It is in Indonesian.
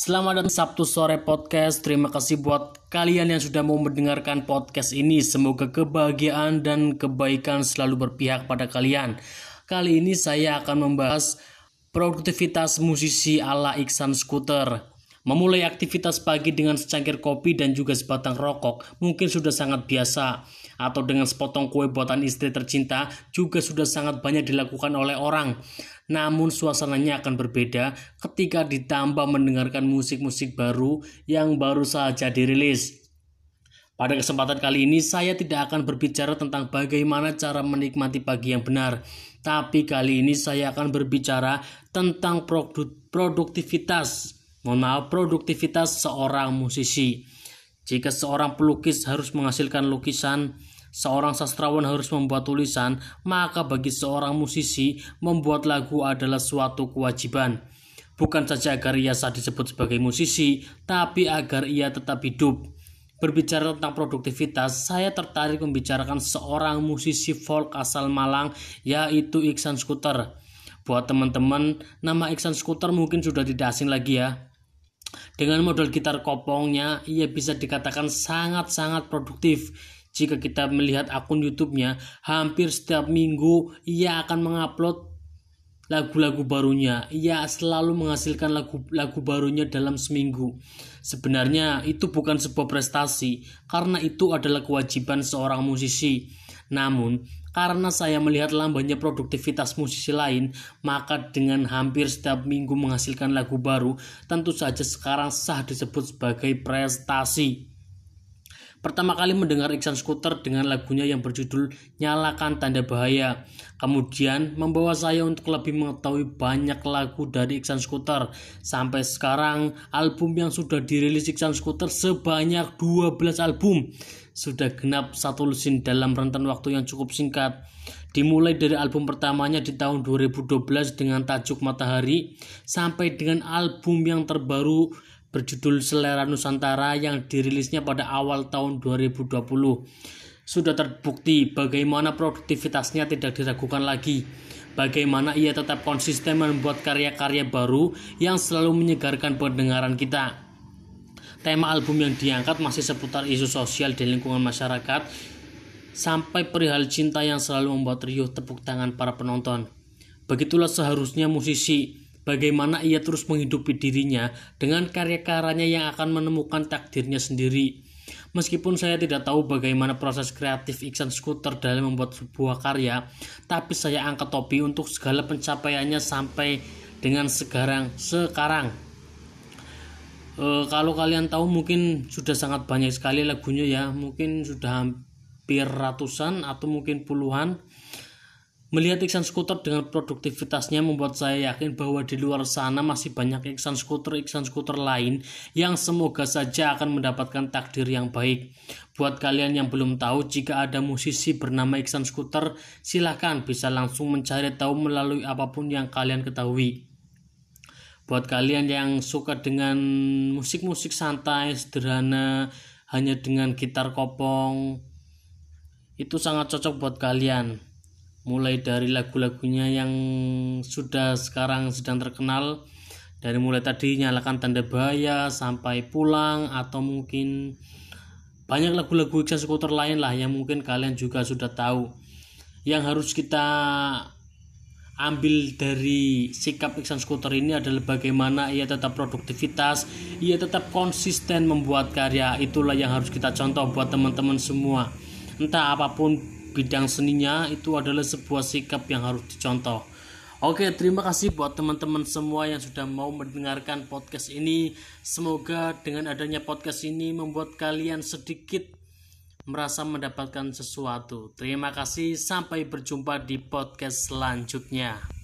Selamat datang Sabtu sore podcast. Terima kasih buat kalian yang sudah mau mendengarkan podcast ini. Semoga kebahagiaan dan kebaikan selalu berpihak pada kalian. Kali ini saya akan membahas produktivitas musisi ala Iksan Scooter. Memulai aktivitas pagi dengan secangkir kopi dan juga sebatang rokok mungkin sudah sangat biasa atau dengan sepotong kue buatan istri tercinta juga sudah sangat banyak dilakukan oleh orang. Namun suasananya akan berbeda ketika ditambah mendengarkan musik-musik baru yang baru saja dirilis. Pada kesempatan kali ini saya tidak akan berbicara tentang bagaimana cara menikmati pagi yang benar, tapi kali ini saya akan berbicara tentang produktivitas Mohon maaf, produktivitas seorang musisi. Jika seorang pelukis harus menghasilkan lukisan, seorang sastrawan harus membuat tulisan, maka bagi seorang musisi membuat lagu adalah suatu kewajiban. Bukan saja agar ia sah disebut sebagai musisi, tapi agar ia tetap hidup. Berbicara tentang produktivitas, saya tertarik membicarakan seorang musisi folk asal Malang, yaitu Iksan Scooter. Buat teman-teman, nama Iksan Scooter mungkin sudah tidak asing lagi ya. Dengan model gitar kopongnya, ia bisa dikatakan sangat-sangat produktif. Jika kita melihat akun YouTube-nya, hampir setiap minggu ia akan mengupload lagu-lagu barunya. Ia selalu menghasilkan lagu-lagu barunya dalam seminggu. Sebenarnya itu bukan sebuah prestasi, karena itu adalah kewajiban seorang musisi. Namun, karena saya melihat lambannya produktivitas musisi lain, maka dengan hampir setiap minggu menghasilkan lagu baru, tentu saja sekarang sah disebut sebagai prestasi. Pertama kali mendengar Iksan Scooter dengan lagunya yang berjudul Nyalakan Tanda Bahaya. Kemudian membawa saya untuk lebih mengetahui banyak lagu dari Iksan Scooter. Sampai sekarang album yang sudah dirilis Iksan Scooter sebanyak 12 album. Sudah genap satu lusin dalam rentan waktu yang cukup singkat. Dimulai dari album pertamanya di tahun 2012 dengan tajuk Matahari sampai dengan album yang terbaru berjudul Selera Nusantara yang dirilisnya pada awal tahun 2020. Sudah terbukti bagaimana produktivitasnya tidak diragukan lagi. Bagaimana ia tetap konsisten membuat karya-karya baru yang selalu menyegarkan pendengaran kita. Tema album yang diangkat masih seputar isu sosial di lingkungan masyarakat sampai perihal cinta yang selalu membuat riuh tepuk tangan para penonton. Begitulah seharusnya musisi bagaimana ia terus menghidupi dirinya dengan karya-karyanya yang akan menemukan takdirnya sendiri. Meskipun saya tidak tahu bagaimana proses kreatif Iksan Scooter dalam membuat sebuah karya, tapi saya angkat topi untuk segala pencapaiannya sampai dengan sekarang. Sekarang, e, kalau kalian tahu mungkin sudah sangat banyak sekali lagunya ya, mungkin sudah hampir ratusan atau mungkin puluhan Melihat Iksan Skuter dengan produktivitasnya membuat saya yakin bahwa di luar sana masih banyak Iksan Skuter-Iksan Skuter lain yang semoga saja akan mendapatkan takdir yang baik. Buat kalian yang belum tahu, jika ada musisi bernama Iksan Skuter, silahkan bisa langsung mencari tahu melalui apa pun yang kalian ketahui. Buat kalian yang suka dengan musik-musik santai, sederhana, hanya dengan gitar kopong, itu sangat cocok buat kalian mulai dari lagu-lagunya yang sudah sekarang sedang terkenal dari mulai tadi nyalakan tanda bahaya sampai pulang atau mungkin banyak lagu-lagu Iksan Skuter lain lah yang mungkin kalian juga sudah tahu yang harus kita ambil dari sikap Iksan Skuter ini adalah bagaimana ia tetap produktivitas, ia tetap konsisten membuat karya. Itulah yang harus kita contoh buat teman-teman semua. Entah apa pun bidang seninya itu adalah sebuah sikap yang harus dicontoh. Oke, terima kasih buat teman-teman semua yang sudah mau mendengarkan podcast ini. Semoga dengan adanya podcast ini membuat kalian sedikit merasa mendapatkan sesuatu. Terima kasih, sampai berjumpa di podcast selanjutnya.